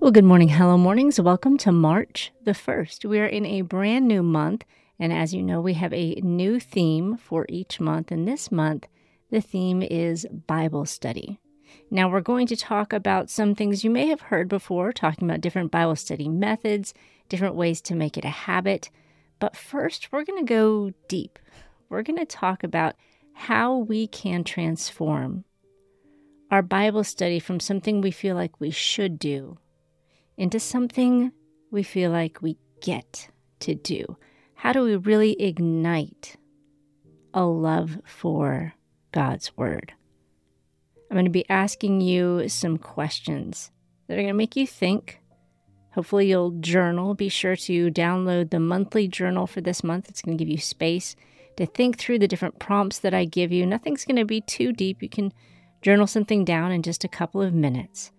Well, good morning, Hello Mornings. Welcome to March the 1st. We are in a brand new month, and as you know, we have a new theme for each month. And this month, the theme is Bible study. Now, we're going to talk about some things you may have heard before, talking about different Bible study methods, different ways to make it a habit. But first, we're going to go deep. We're going to talk about how we can transform our Bible study from something we feel like we should do into something we feel like we get to do? How do we really ignite a love for God's Word? I'm going to be asking you some questions that are going to make you think. Hopefully, you'll journal. Be sure to download the monthly journal for this month. It's going to give you space to think through the different prompts that I give you. Nothing's going to be too deep. You can journal something down in just a couple of minutes.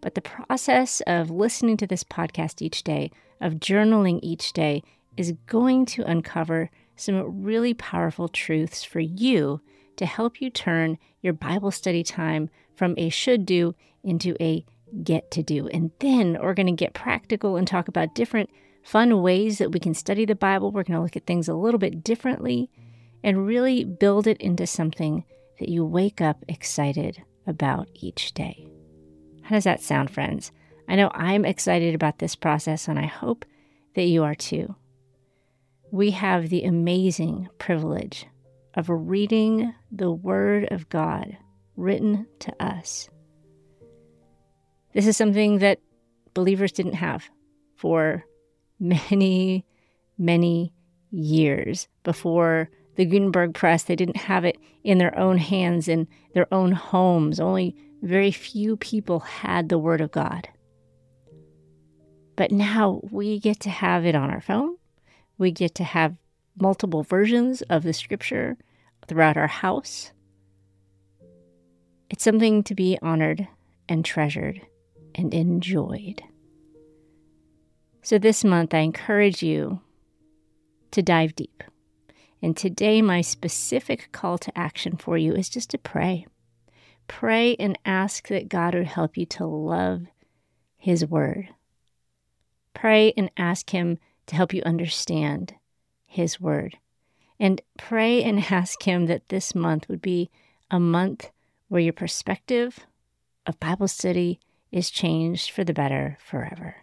But the process of listening to this podcast each day, of journaling each day, is going to uncover some really powerful truths for you to help you turn your Bible study time from a should do into a get to do. And then we're going to get practical and talk about different fun ways that we can study the Bible. We're going to look at things a little bit differently and really build it into something that you wake up excited about each day. How does that sound, friends? I know I'm excited about this process, and I hope that you are too. We have the amazing privilege of reading the Word of God written to us. This is something that believers didn't have for many, many years before the Gutenberg press. They didn't have it in their own hands, in their own homes. Only very few people had the Word of God. But now we get to have it on our phone. We get to have multiple versions of the scripture throughout our house. It's something to be honored and treasured and enjoyed. So, this month, I encourage you to dive deep. And today, my specific call to action for you is just to pray. Pray and ask that God would help you to love His Word. Pray and ask Him to help you understand His Word. And pray and ask Him that this month would be a month where your perspective of Bible study is changed for the better forever.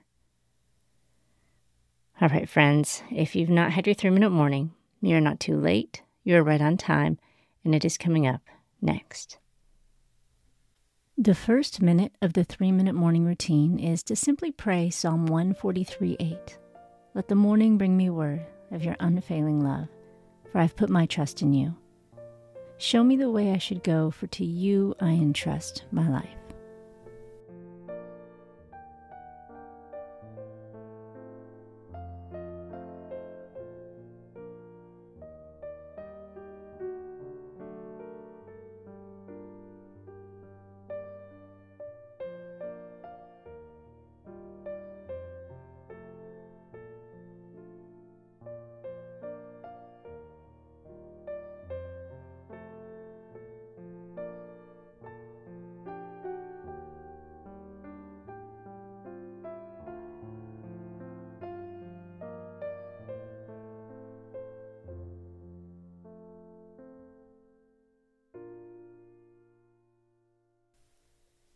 All right, friends, if you've not had your three minute morning, you're not too late, you're right on time, and it is coming up next. The first minute of the three minute morning routine is to simply pray Psalm 143 8. Let the morning bring me word of your unfailing love, for I've put my trust in you. Show me the way I should go, for to you I entrust my life.